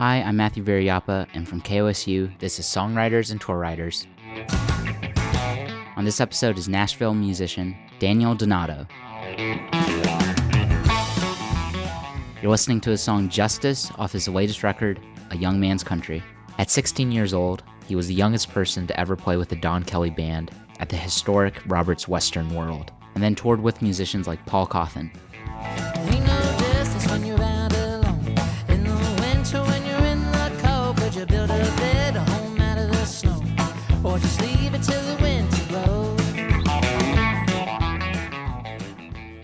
Hi, I'm Matthew Variapa, and from KOSU, this is Songwriters and Tour Writers. On this episode is Nashville musician Daniel Donato. You're listening to his song Justice off his latest record, A Young Man's Country. At 16 years old, he was the youngest person to ever play with the Don Kelly Band at the historic Roberts Western World, and then toured with musicians like Paul Cauthen.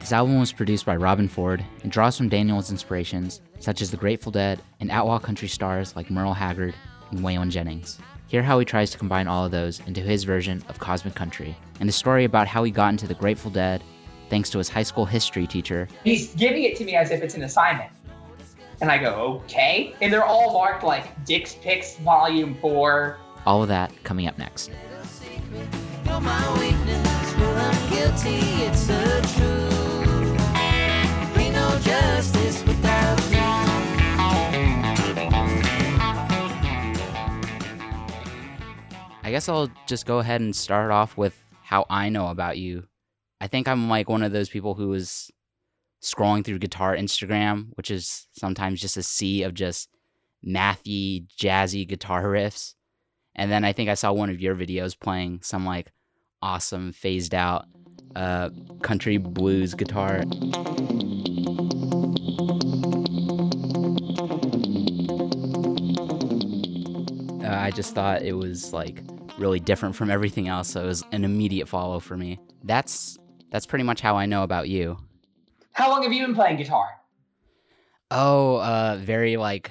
This album was produced by Robben Ford and draws from Daniel's inspirations, such as the Grateful Dead and outlaw country stars like Merle Haggard and Waylon Jennings. Hear how he tries to combine all of those into his version of Cosmic Country, and the story about how he got into the Grateful Dead thanks to his high school history teacher, He's giving it to me as if it's an assignment. And I go, okay. And they're all marked like Dick's Picks Volume 4. all of that coming up next. Justice without. I guess I'll just go ahead and start off with how I know about you. I think I'm like one of those people who is scrolling through guitar Instagram, which is sometimes just a sea of just mathy, jazzy guitar riffs. And then I think I saw one of your videos playing some like awesome phased out uh, country blues guitar. Uh, I just thought it was like really different from everything else, so it was an immediate follow for me. That's that's pretty much how I know about you. How long have you been playing guitar? Oh, uh, very like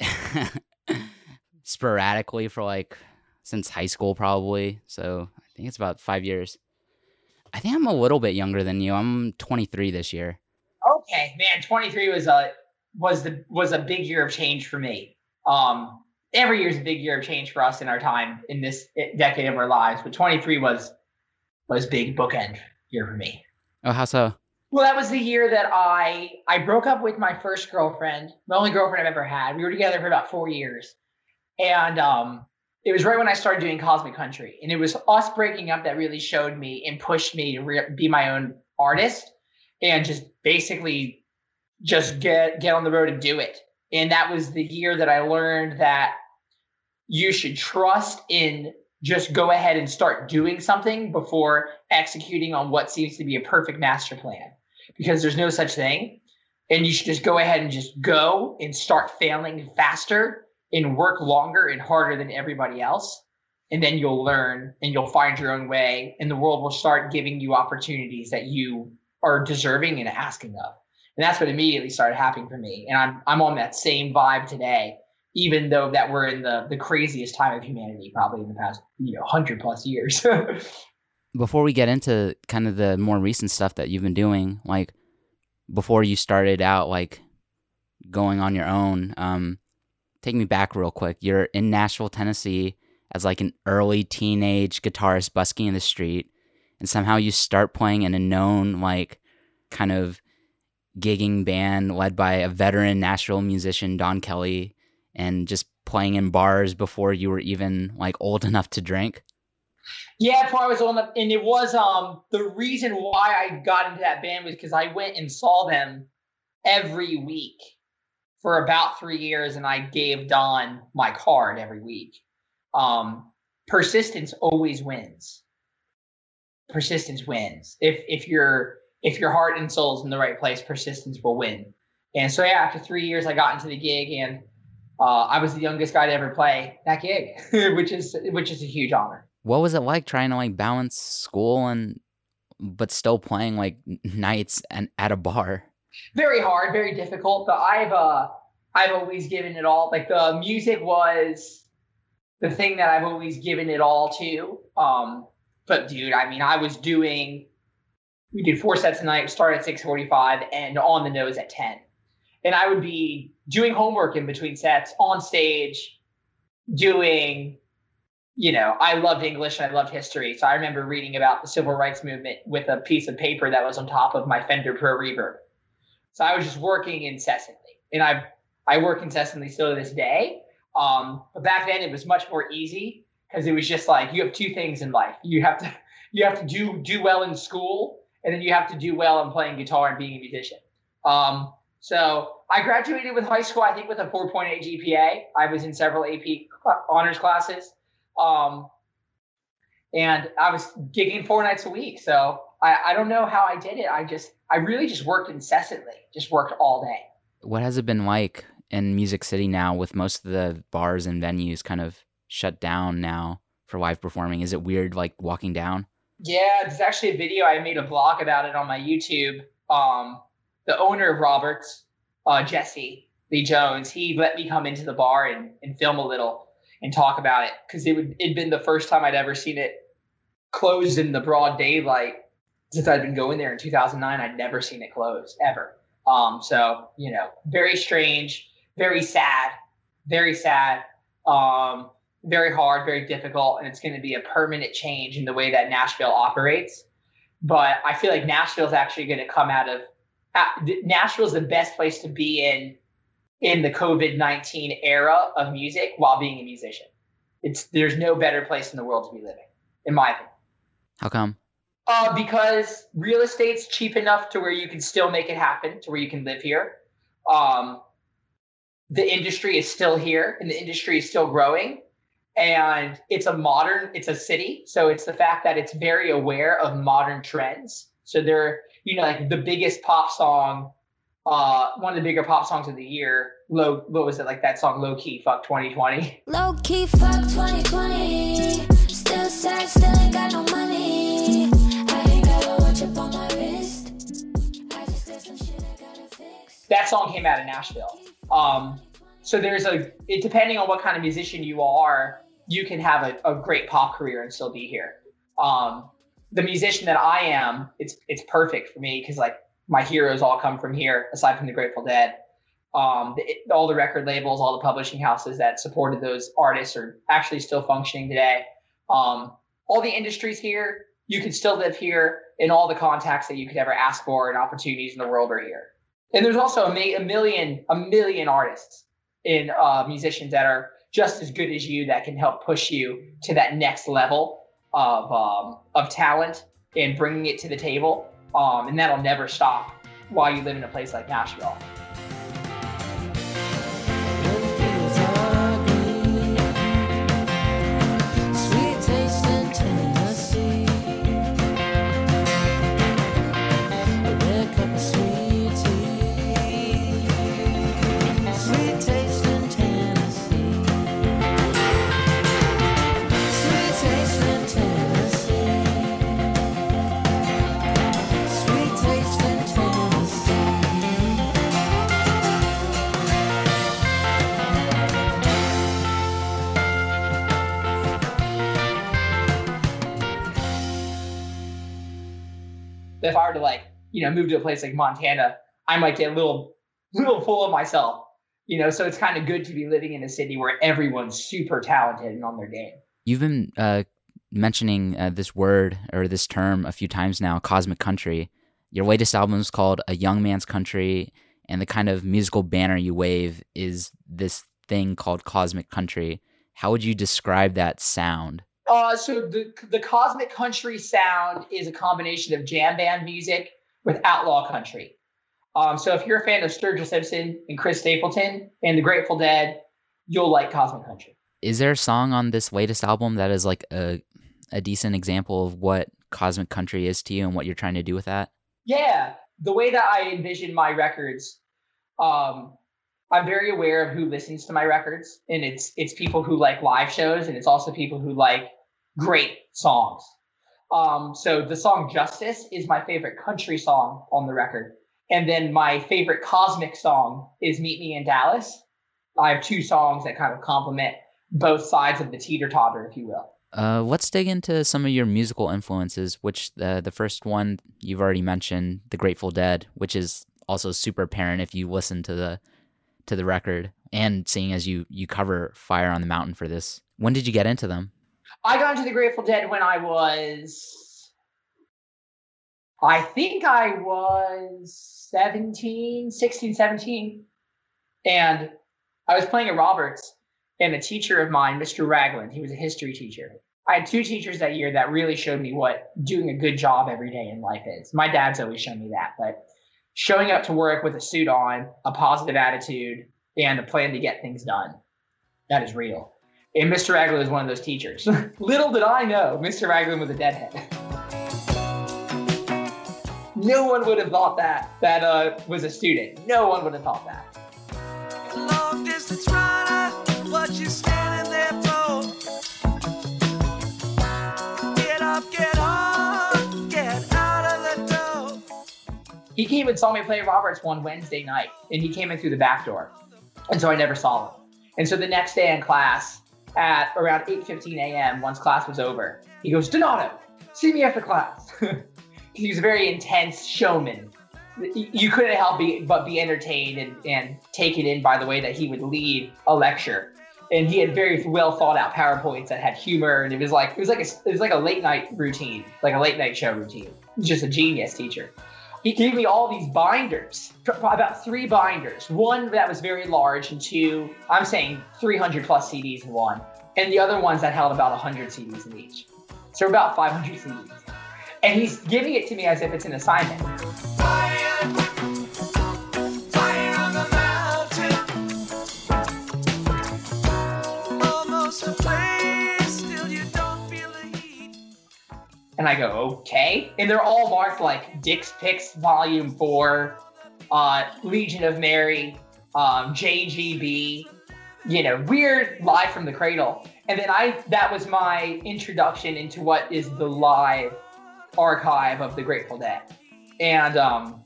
sporadically for like since high school probably. So I think it's about five years. I think I'm a little bit younger than you. I'm 23 this year. Okay, man, 23 was a was the was a big year of change for me. Um, every year is a big year of change for us in our time in this decade of our lives, but 23 was was big bookend year for me. Oh, how so? Well, that was the year that I I broke up with my first girlfriend, the only girlfriend I've ever had. We were together for about four years, and um, it was right when I started doing Cosmic Country, and it was us breaking up that really showed me and pushed me to re- be my own artist, and just basically just get get on the road and do it. And that was the year that I learned that you should trust in just go ahead and start doing something before executing on what seems to be a perfect master plan because there's no such thing. And you should just go ahead and just go and start failing faster and work longer and harder than everybody else. And then you'll learn and you'll find your own way, and the world will start giving you opportunities that you are deserving and asking of. And that's what immediately started happening for me. And I'm I'm on that same vibe today, even though that we're in the the craziest time of humanity, probably in the past, you know, hundred plus years. Before we get into kind of the more recent stuff that you've been doing, like before you started out like going on your own, um, take me back real quick. You're in Nashville, Tennessee as like an early teenage guitarist busking in the street, and somehow you start playing in a known like kind of gigging band led by a veteran Nashville musician, Don Kelly, and just playing in bars before you were even like old enough to drink. Yeah, before I was on the, and it was um the reason why I got into that band was because I went and saw them every week for about three years, and I gave Don my card every week. Um, persistence always wins. Persistence wins. If if your if your heart and soul's in the right place, persistence will win. And so yeah, after three years, I got into the gig, and uh, I was the youngest guy to ever play that gig, which is which is a huge honor. What was it like trying to like balance school and but still playing like nights and at a bar? very hard, very difficult. But I've uh I've always given it all. Like the music was the thing that I've always given it all to. Um, but dude, I mean, I was doing we did four sets a night, start at six forty five, and on the nose at ten. And I would be doing homework in between sets on stage, doing you know, I loved English and I loved history. So I remember reading about the civil rights movement with a piece of paper that was on top of my Fender Pro Reverb. So I was just working incessantly. And I've I work incessantly still to this day. Um, but back then it was much more easy because it was just like you have two things in life. You have to you have to do do well in school, and then you have to do well in playing guitar and being a musician. Um, so I graduated with high school, I think, with a 4.8 GPA. I was in several AP honors classes, um, and I was gigging four nights a week. So I, I don't know how I did it. I just I really just worked incessantly, just worked all day. What has it been like in Music City now with most of the bars and venues kind of shut down now for live performing? Is it weird like walking down? Yeah, there's actually a video I made a blog about it on my YouTube. Um, the owner of Roberts, uh, Jesse Lee Jones, he let me come into the bar and, and film a little and talk about it because it would it'd been the first time I'd ever seen it closed in the broad daylight since I'd been going there in 2009. I'd never seen it closed ever. Um, so you know, very strange, very sad, very sad, um, very hard, very difficult, and it's going to be a permanent change in the way that Nashville operates. But I feel like Nashville is actually going to come out of Nashville is the best place to be in in the COVID nineteen era of music while being a musician. It's there's no better place in the world to be living, in my opinion. How come? Uh, because real estate's cheap enough to where you can still make it happen, to where you can live here. Um, the industry is still here, and the industry is still growing. And it's a modern, it's a city, so it's the fact that it's very aware of modern trends. So they're you know, like the biggest pop song, uh, one of the bigger pop songs of the year. Low, what was it like that song? Low key, fuck 2020. Low key, fuck 2020. Still sad, still ain't got no money. I ain't got a watch up on my wrist. I just got some shit I gotta fix. That song came out of Nashville. Um, so there's a, it, depending on what kind of musician you are, you can have a, a great pop career and still be here. Um, the musician that I am, it's it's perfect for me because like my heroes all come from here, aside from the Grateful Dead. Um, the, all the record labels, all the publishing houses that supported those artists are actually still functioning today. Um, all the industries here, you can still live here, and all the contacts that you could ever ask for and opportunities in the world are here. And there's also a, a million, a million artists in uh, musicians that are just as good as you that can help push you to that next level of um, of talent and bringing it to the table, um, and that'll never stop while you live in a place like Nashville. If I were to like, you know, move to a place like Montana, I might get a little, little full of myself, you know. So it's kind of good to be living in a city where everyone's super talented and on their game. You've been uh, mentioning uh, this word or this term a few times now, cosmic country. Your latest album is called A Young Man's Country, and the kind of musical banner you wave is this thing called cosmic country. How would you describe that sound? Uh, so the the cosmic country sound is a combination of jam band music with outlaw country. Um, so if you're a fan of Sturgill Simpson and Chris Stapleton and the Grateful Dead, you'll like cosmic country. Is there a song on this latest album that is like a a decent example of what cosmic country is to you and what you're trying to do with that? Yeah, the way that I envision my records, um, I'm very aware of who listens to my records, and it's it's people who like live shows, and it's also people who like great songs. Um, so the song "Justice" is my favorite country song on the record, and then my favorite cosmic song is "Meet Me in Dallas." I have two songs that kind of complement both sides of the teeter totter, if you will. Uh, let's dig into some of your musical influences. Which the the first one you've already mentioned, the Grateful Dead, which is also super apparent if you listen to the to the record and seeing as you you cover Fire on the Mountain for this. When did you get into them? I got into the Grateful Dead when I was, I think I was 17, 16, 17. And I was playing at Roberts, and a teacher of mine, Mr. Ragland, he was a history teacher. I had two teachers that year that really showed me what doing a good job every day in life is. My dad's always shown me that, but showing up to work with a suit on, a positive attitude, and a plan to get things done. That is real. And Mr. Ragland was one of those teachers. Little did I know, Mr. Ragland was a deadhead. no one would have thought that that uh, was a student. No one would have thought that. Long distance runner, what you standing there for? Get up, get on, get out of the door. He came and saw me play Roberts one Wednesday night, and he came in through the back door, and so I never saw him. And so the next day in class, at around 8:15 a.m., once class was over, he goes, "Donato, see me after class." he was a very intense showman. You couldn't help but be entertained and, and taken in by the way that he would lead a lecture. And he had very well thought out PowerPoints that had humor, and it was like it was like a, it was like a late night routine, like a late night show routine. Just a genius teacher he gave me all these binders, about three binders. One that was very large, and two, I'm saying 300 plus CDs in one, and the other ones that held about 100 CDs in each. So about 500 CDs. And he's giving it to me as if it's an assignment. And I go, okay. And they're all marked like Dick's Picks Volume 4, uh, Legion of Mary, um, JGB, you know, weird live from the cradle. And then I, that was my introduction into what is the live archive of the Grateful Dead. And um,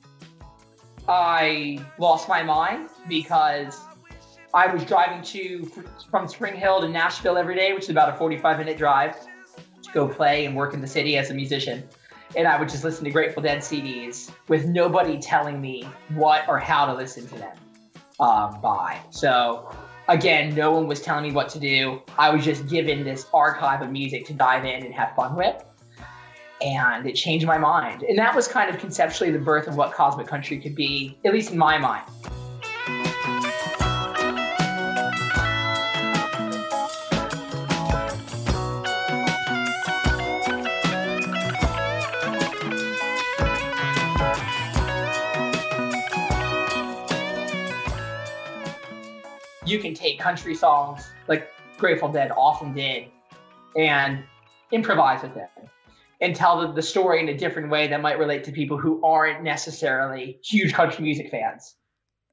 I lost my mind because I was driving to from Spring Hill to Nashville every day, which is about a 45 minute drive to go play and work in the city as a musician. And I would just listen to Grateful Dead CDs with nobody telling me what or how to listen to them um, by. So again, no one was telling me what to do. I was just given this archive of music to dive in and have fun with. And it changed my mind. And that was kind of conceptually the birth of what Cosmic Country could be, at least in my mind. You can take country songs like Grateful Dead often did and improvise with them and tell the, the story in a different way that might relate to people who aren't necessarily huge country music fans.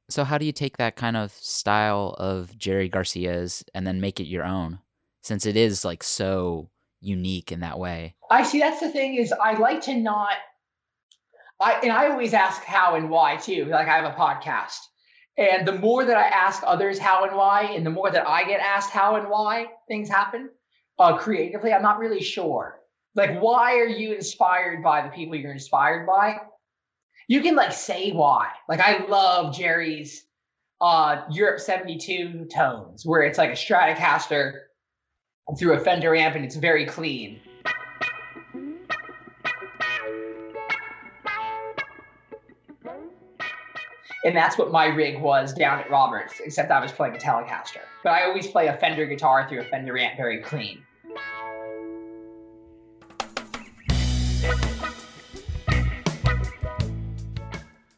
So how do you take that kind of style of Jerry Garcia's and then make it your own? Since it is like so unique in that way. I see that's the thing is I like to not I and I always ask how and why too. Like I have a podcast. And the more that I ask others how and why, and the more that I get asked how and why things happen uh, creatively, I'm not really sure. Like, why are you inspired by the people you're inspired by? You can like say why. Like, I love Jerry's uh, Europe 72 tones, where it's like a Stratocaster through a Fender amp and it's very clean. And that's what my rig was down at Roberts, except I was playing a Telecaster. But I always play a Fender guitar through a Fender amp very clean.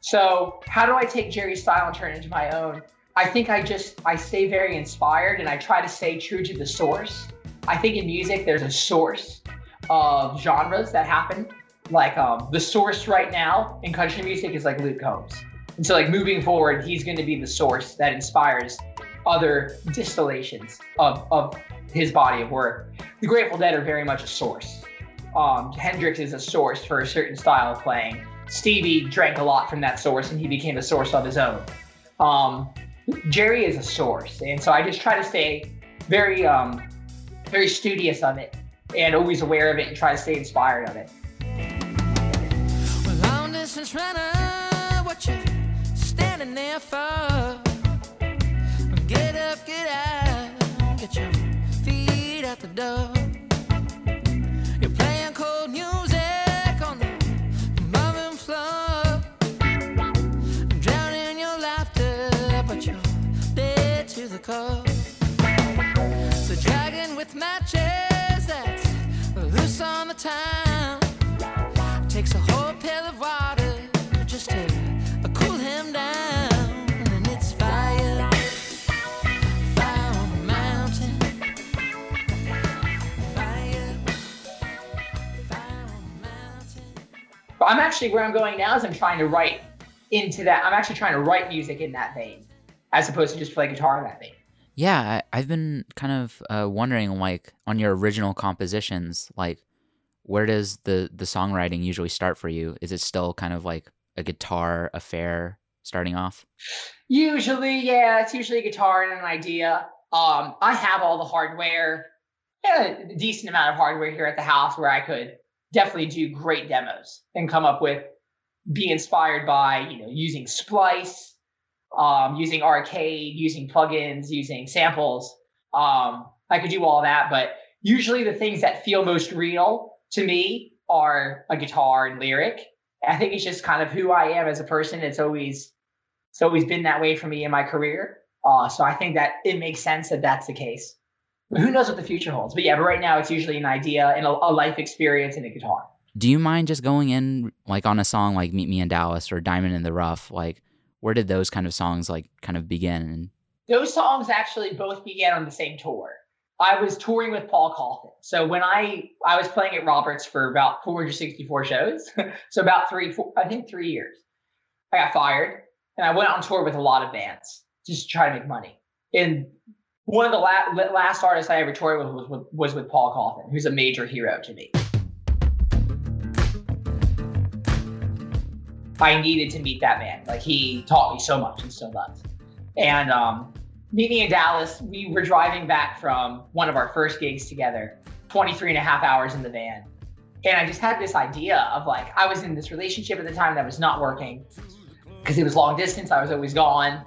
So, how do I take Jerry's style and turn it into my own? I think I just I stay very inspired and I try to stay true to the source. I think in music there's a source of genres that happen. Like um, the source right now in country music is like Luke Combs. And so like moving forward, he's going to be the source that inspires other distillations of, of his body of work. The Grateful Dead are very much a source. Um, Hendrix is a source for a certain style of playing. Stevie drank a lot from that source and he became a source of his own. Um, Jerry is a source. And so I just try to stay very, um, very studious of it and always aware of it and try to stay inspired of it. Well, standing there for? Get up, get out, get your feet out the door. Actually where I'm going now is I'm trying to write into that. I'm actually trying to write music in that vein, as opposed to just play guitar in that vein. Yeah, I, I've been kind of uh, wondering, like, on your original compositions, like, where does the the songwriting usually start for you? Is it still kind of like a guitar affair starting off? Usually, yeah, it's usually a guitar and an idea. Um, I have all the hardware, yeah, a decent amount of hardware here at the house where I could definitely do great demos and come up with, be inspired by, you know, using Splice, um, using arcade, using plugins, using samples. Um, I could do all that, but usually the things that feel most real to me are a guitar and lyric. I think it's just kind of who I am as a person. It's always it's always been that way for me in my career. Uh, so I think that it makes sense that that's the case. Who knows what the future holds? But yeah, but right now it's usually an idea and a, a life experience and a guitar. Do you mind just going in like on a song like Meet Me in Dallas or Diamond in the Rough? Like, where did those kind of songs like kind of begin? Those songs actually both began on the same tour. I was touring with Paul Cauthen. So when I I was playing at Roberts for about 464 shows, so about three, four, I think three years. I got fired, and I went on tour with a lot of bands just to try to make money. And one of the la- last artists I ever toured with was, with was with Paul Cauthen, who's a major hero to me. I needed to meet that man. Like he taught me so much and so much. And um, Meet Me in Dallas, we were driving back from one of our first gigs together, 23 and a half hours in the van. And I just had this idea of like, I was in this relationship at the time that was not working because it was long distance. I was always gone.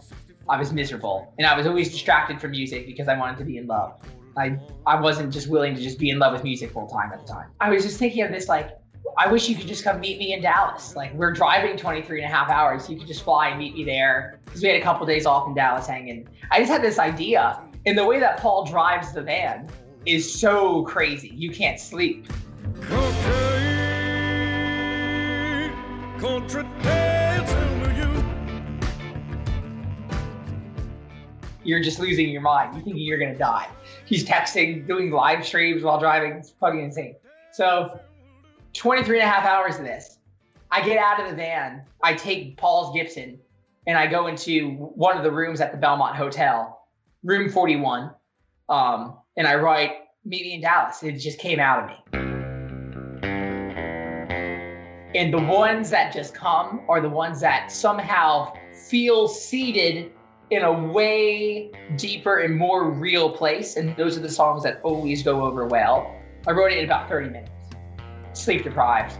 I was miserable. And I was always distracted from music because I wanted to be in love. I, I wasn't just willing to just be in love with music full time at the time. I was just thinking of this like, I wish you could just come meet me in Dallas. Like we're driving 23 and a half hours. You could just fly and meet me there. Because we had a couple days off in Dallas hanging. I just had this idea. And the way that Paul drives the van is so crazy. You can't sleep. You're just losing your mind. You think you're gonna die. He's texting, doing live streams while driving. It's fucking insane. So 23 and a half hours of this. I get out of the van, I take Paul's Gibson, and I go into one of the rooms at the Belmont Hotel, room 41, um, and I write Meet Me in Dallas. It just came out of me. And the ones that just come are the ones that somehow feel seated in a way deeper and more real place. And those are the songs that always go over well. I wrote it in about 30 minutes sleep deprived.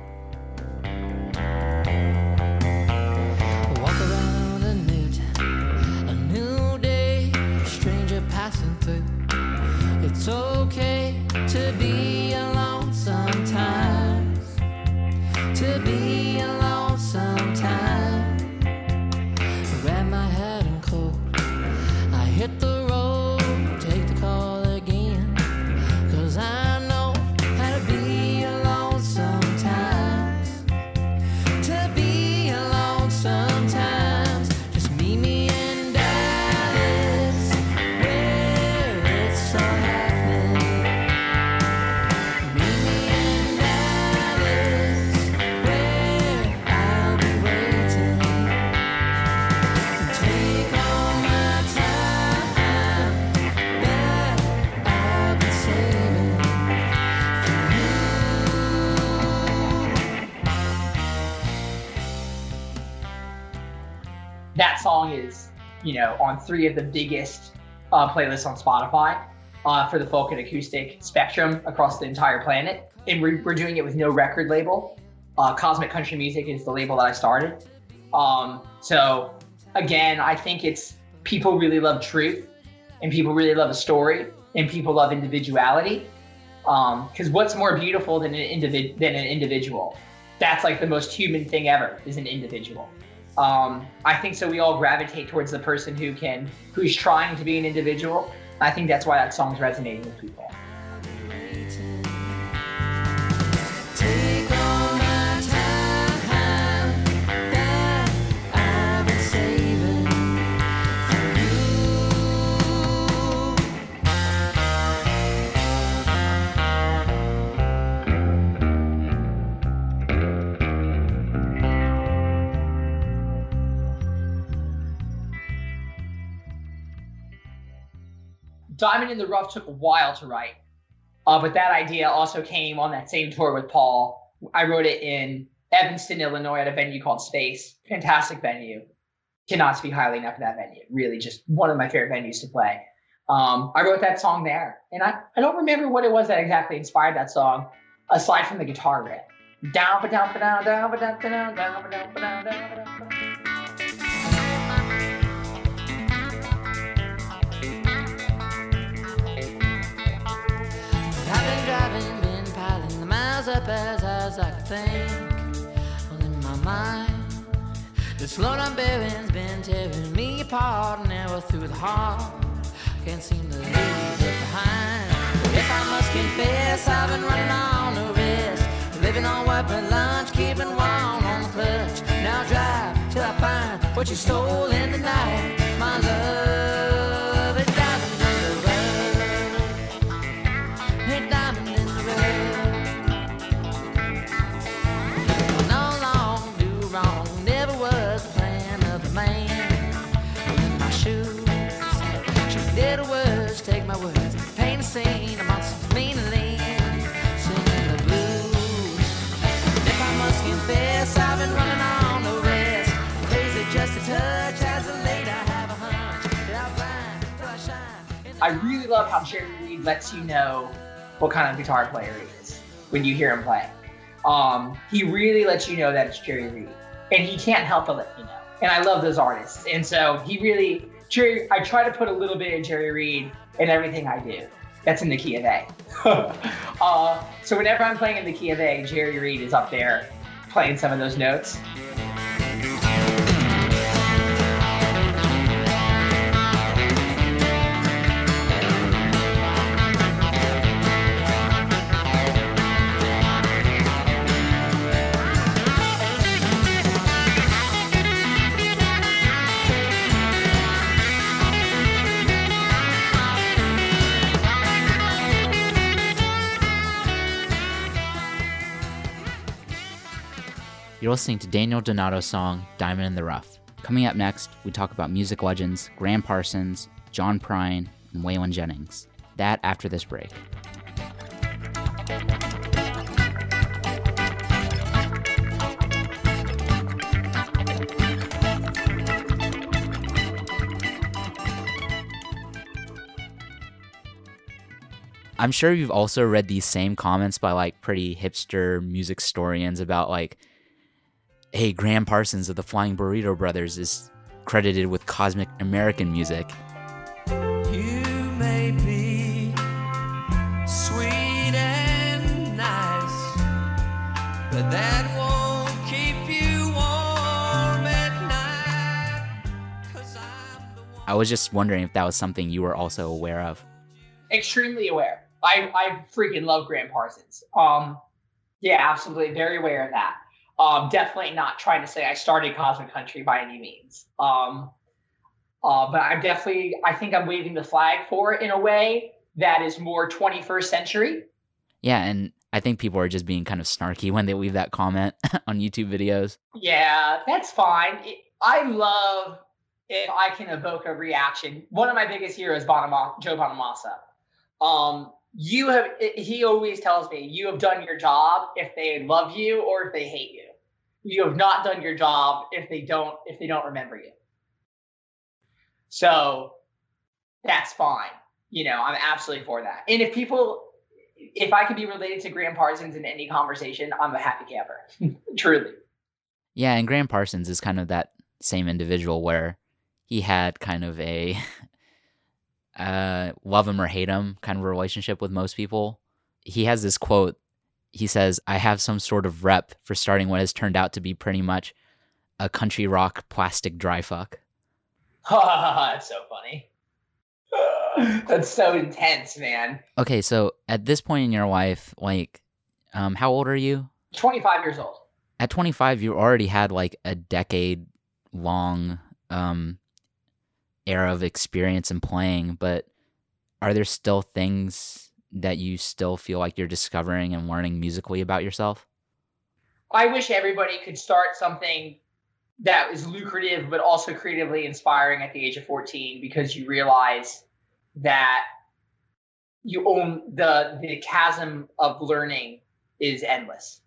Three of the biggest uh, playlists on Spotify uh, for the folk and acoustic spectrum across the entire planet. And we're, we're doing it with no record label. Uh, Cosmic Country Music is the label that I started. Um, so again, I think it's people really love truth and people really love a story and people love individuality. Because what's more beautiful than an, than an individual? That's like the most human thing ever is an individual. Um, I think so. We all gravitate towards the person who can, who's trying to be an individual. I think that's why that song's resonating with people. Diamond in the Rough took a while to write, uh, but that idea also came on that same tour with Paul. I wrote it in Evanston, Illinois, at a venue called Space. Fantastic venue. Cannot speak highly enough of that venue. Really, just one of my favorite venues to play. Um, I wrote that song there, and I, I don't remember what it was that exactly inspired that song, aside from the guitar riff. Down, ba down, ba down, down, ba down, down, down, down, down, down, ba down. Miles as I could think. Well, in my mind, the slow down bearing's been tearing me apart, arrow through the heart. Can't seem to leave it behind. If I must confess, I've been running on the wrist, living on but lunch, keeping one on the clutch. Now drive till I find what you stole in the night, my love. I really love how Jerry Reed lets you know what kind of guitar player he is when you hear him play. Um, he really lets you know that it's Jerry Reed, and he can't help but let you know. And I love those artists, and so he really Jerry. I try to put a little bit of Jerry Reed in everything I do. That's in the key of A. uh, so whenever I'm playing in the key of A, Jerry Reed is up there playing some of those notes. You're listening to Daniel Donato's song Diamond in the Rough. Coming up next, we talk about music legends Gram Parsons, John Prine, and Waylon Jennings. That after this break. I'm sure you've also read these same comments by like pretty hipster music historians about like, hey, Gram Parsons of the Flying Burrito Brothers is credited with cosmic American music. You may be sweet and nice, but that won't keep you warm at night. Cause I'm the one. I was just wondering if that was something you were also aware of. extremely aware. I I freaking love Gram Parsons. Um, yeah, absolutely, very aware of that. Um, definitely not trying to say I started Cosmic Country by any means. Um, uh, but I'm definitely I think I'm waving the flag for it in a way that is more 21st century. Yeah, and I think people are just being kind of snarky when they leave that comment on YouTube videos. Yeah, that's fine. It- I love if I can evoke a reaction. One of my biggest heroes, Bonama- Joe Bonamassa. Um, you have. He always tells me you have done your job if they love you or if they hate you. You have not done your job if they don't if they don't remember you. So that's fine. You know, I'm absolutely for that. And if people, if I could be related to Gram Parsons in any conversation, I'm a happy camper. Truly. Yeah, and Gram Parsons is kind of that same individual where he had kind of a uh, love him or hate him kind of relationship with most people. He has this quote. He says, I have some sort of rep for starting what has turned out to be pretty much a country rock plastic dry fuck. That's so funny. That's so intense, man. Okay, so at this point in your life, like, um, how old are you? 25 years old. At 25, you already had like a decade long um, era of experience and playing, but are there still things that you still feel like you're discovering and learning musically about yourself? I wish everybody could start something that is lucrative but also creatively inspiring at the age of 14 because you realize that you own the the chasm of learning is endless.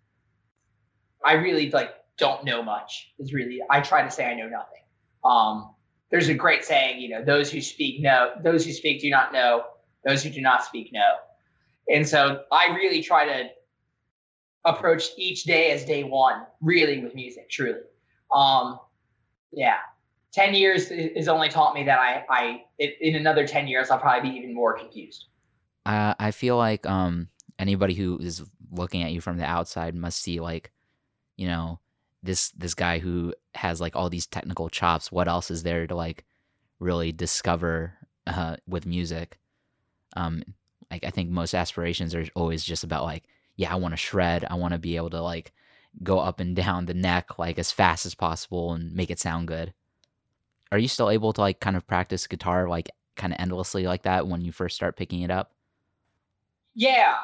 I really like don't know much. Is really I try to say I know nothing. Um, there's a great saying, you know, those who speak know, those who speak do not know, those who do not speak know. And so I really try to approach each day as day one, really with music, truly. Um, yeah. 10 years has only taught me that I, I, in another 10 years, I'll probably be even more confused. Uh, I feel like um, anybody who is looking at you from the outside must see like, you know, this this guy who has like all these technical chops. What else is there to like really discover uh, with music? Um, like I think most aspirations are always just about like, yeah, I want to shred. I want to be able to like go up and down the neck like as fast as possible and make it sound good. Are you still able to like kind of practice guitar like kind of endlessly like that when you first start picking it up? Yeah,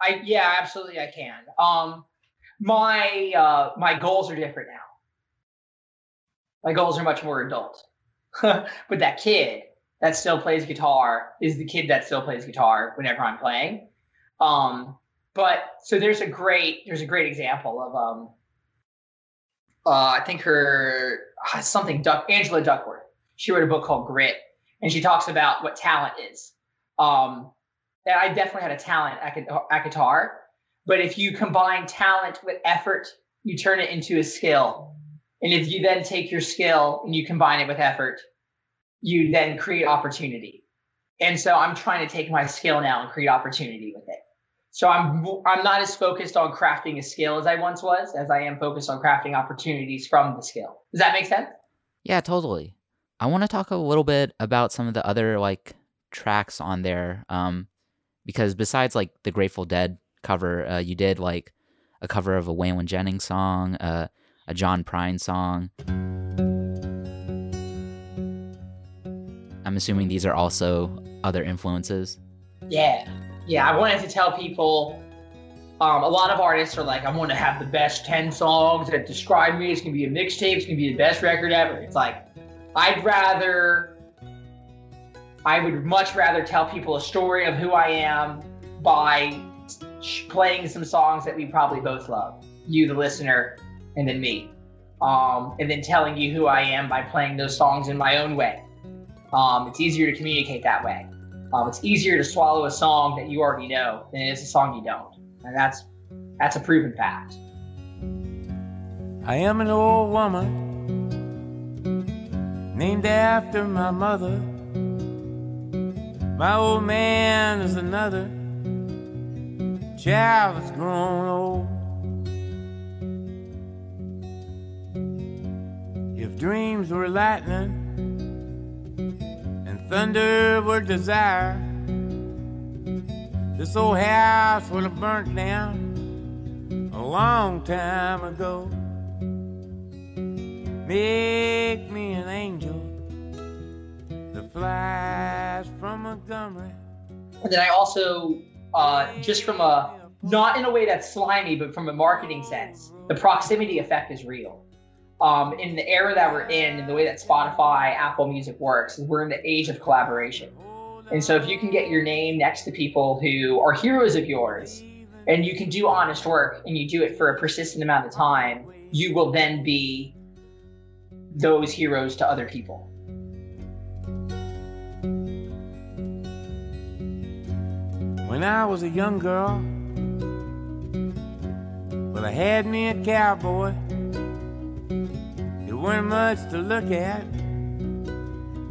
I yeah, absolutely I can. Um my uh my goals are different now. My goals are much more adult. but that kid that still plays guitar is the kid that still plays guitar whenever I'm playing. Um but so there's a great there's a great example of um uh I think her uh, something Duck Angela Duckworth. She wrote a book called Grit and she talks about what talent is. Um that I definitely had a talent at, at guitar. But if you combine talent with effort, you turn it into a skill. And if you then take your skill and you combine it with effort, you then create opportunity. And so I'm trying to take my skill now and create opportunity with it. So I'm I'm not as focused on crafting a skill as I once was, as I am focused on crafting opportunities from the skill. Does that make sense? Yeah, totally. I want to talk a little bit about some of the other like tracks on there. Um, because besides like the Grateful Dead cover, uh, you did like a cover of a Waylon Jennings song, uh, a John Prine song. I'm assuming these are also other influences. Yeah, yeah. I wanted to tell people. Um, a lot of artists are like, I want to have the best ten songs that describe me. It's gonna be a mixtape. It's gonna be the best record ever. It's like, I'd rather I would much rather tell people a story of who I am by playing some songs that we probably both love you, the listener, and then me. Um, and then telling you who I am by playing those songs in my own way. Um, it's easier to communicate that way. Um, it's easier to swallow a song that you already know than it is a song you don't, and that's that's a proven fact. I am an old woman named after my mother. My old man is another child that's grown old. Dreams were lightning and thunder were desire, this old house would have burnt down a long time ago. Make me an angel that flies from Montgomery. And then I also, uh, just from a, not in a way that's slimy, but from a marketing sense, the proximity effect is real. Um, in the era that we're in, and the way that Spotify, Apple Music works, we're in the age of collaboration. And so if you can get your name next to people who are heroes of yours, and you can do honest work, and you do it for a persistent amount of time, you will then be those heroes to other people. When I was a young girl, well, I had me a cowboy. Weren't much to look at,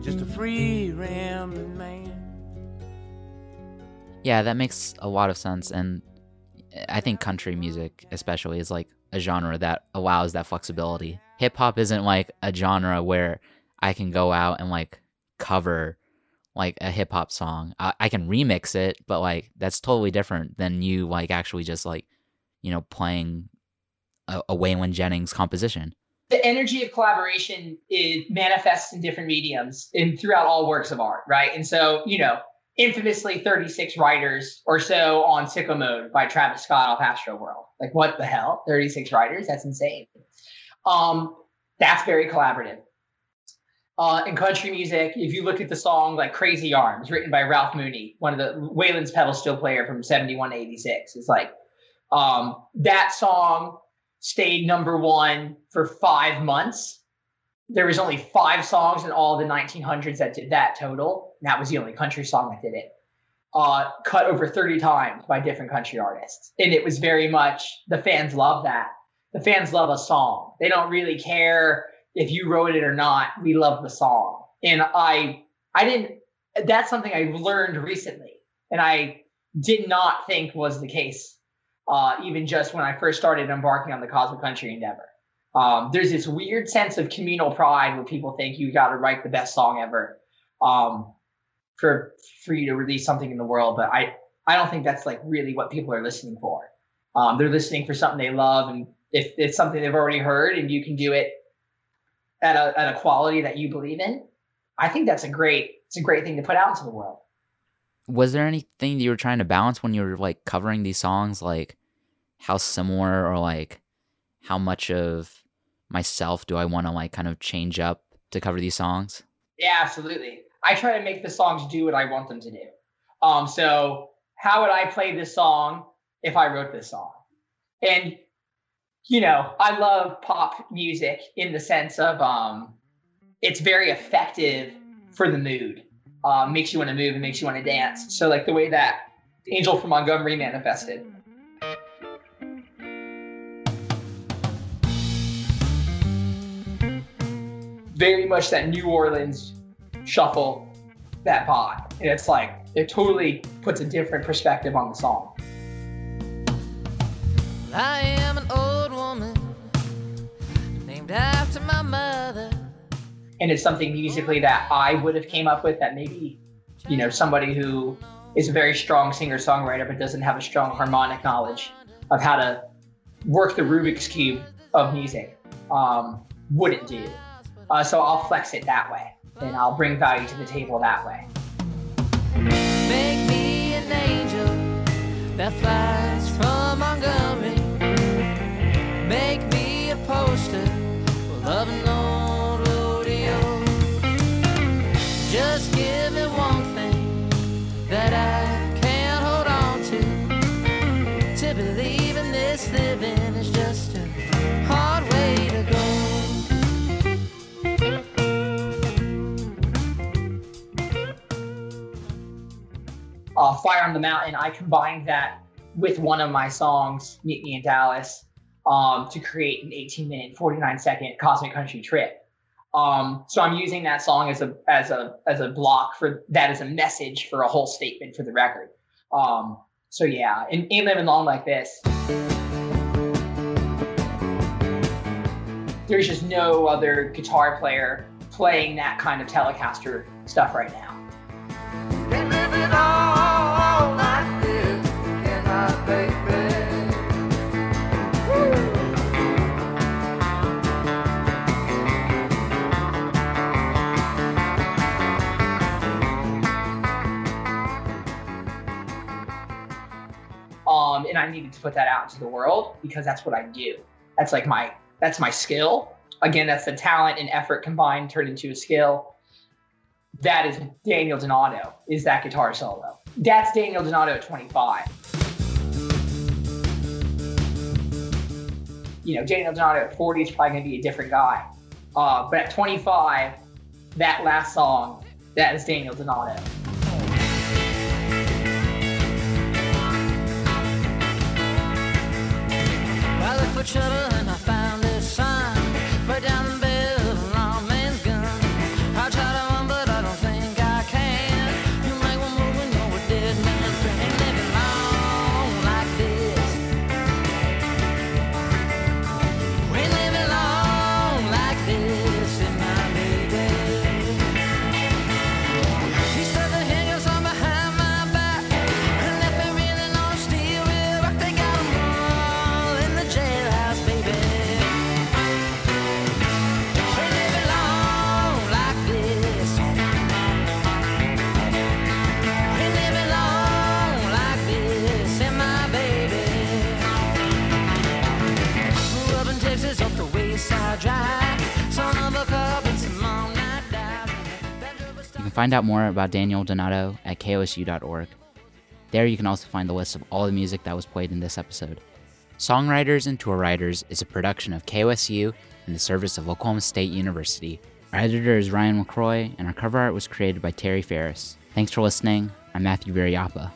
just a free rambling man. Yeah, that makes a lot of sense. And I think country music, especially, is like a genre that allows that flexibility. Hip hop isn't like a genre where I can go out and like cover like a hip hop song. I, I can remix it, but like that's totally different than you like actually just like, you know, playing a, a Waylon Jennings composition. The energy of collaboration is manifests in different mediums and throughout all works of art, right? And so, you know, infamously 36 writers or so on Sicko Mode by Travis Scott off Astroworld. Like, what the hell? 36 writers? That's insane. Um, that's very collaborative. uh, in country music, if you look at the song like Crazy Arms, written by Ralph Mooney, one of the Waylon's pedal steel player from 71 to 86, it's like um, that song stayed number one for five months. There was only five songs in all the 1900s that did that total. And that was the only country song that did it. Uh, cut over 30 times by different country artists. And it was very much the fans love that. The fans love a song. They don't really care if you wrote it or not. We love the song. And I I didn't that's something I learned recently. And I did not think was the case uh, even just when I first started embarking on the Cosmic Country endeavor. Um, there's this weird sense of communal pride where people think you got to write the best song ever um, for for you to release something in the world, but I I don't think that's like really what people are listening for. Um, they're listening for something they love, and if it's something they've already heard, and you can do it at a at a quality that you believe in, I think that's a great it's a great thing to put out into the world. Was there anything that you were trying to balance when you were like covering these songs, like how similar or like how much of myself do I want to like kind of change up to cover these songs? Yeah, absolutely. I try to make the songs do what I want them to do. Um, so how would I play this song if I wrote this song? And you know, I love pop music in the sense of um, it's very effective for the mood. Um, makes you want to move and makes you want to dance. So like the way that Angel from Montgomery manifested. Very much that New Orleans shuffle that vibe. And it's like it totally puts a different perspective on the song. I am an old woman named after my mother. And it's something musically that I would have came up with that maybe you know somebody who is a very strong singer songwriter but doesn't have a strong harmonic knowledge of how to work the Rubik's cube of music um, wouldn't do. Uh, so I'll flex it that way and I'll bring value to the table that way. Make me an angel that flies from Montgomery. Make me uh, Fire on the Mountain, I combined that with one of my songs, Meet Me in Dallas, um, to create an 18 minute, 49 second Cosmic Country trip. Um, so I'm using that song as a as a as a block for that as a message for a whole statement for the record. Um, so yeah, and Ain't Living Long Like This. There's just no other guitar player playing that kind of Telecaster stuff right now. Um, and I needed to put that out into the world because that's what I do. That's like my that's my skill. Again, that's the talent and effort combined turned into a skill. That is Daniel Donato. Is that guitar solo? That's Daniel Donato at 25. You know, Daniel Donato at 40 is probably going to be a different guy. Uh, but at 25, that last song, that is Daniel Donato. And I found find out more about Daniel Donato at kosu.org. There you can also find the list of all the music that was played in this episode. Songwriters and Tour Writers is a production of KOSU in the service of Oklahoma State University. Our editor is Ryan McCroy, and our cover art was created by Terry Ferris. Thanks for listening. I'm Matthew Variappa.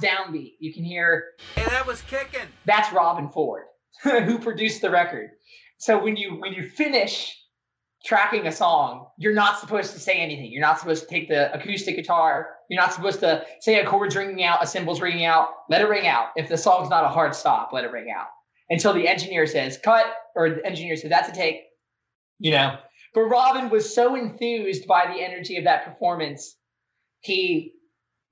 Downbeat, you can hear Hey, that was kicking. that's Robben Ford, who produced the record. So when you when you finish tracking a song, you're not supposed to say anything. You're not supposed to take the acoustic guitar. You're not supposed to say a chord's ringing out, a cymbal's ringing out. Let it ring out. If the song's not a hard stop, let it ring out until the engineer says cut, or the engineer says that's a take. You know. But Robben was so enthused by the energy of that performance, he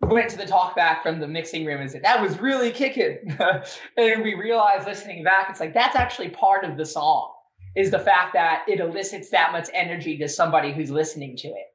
went to the talkback from the mixing room and said, That was really kicking. and we realized listening back, it's like that's actually part of the song, is the fact that it elicits that much energy to somebody who's listening to it.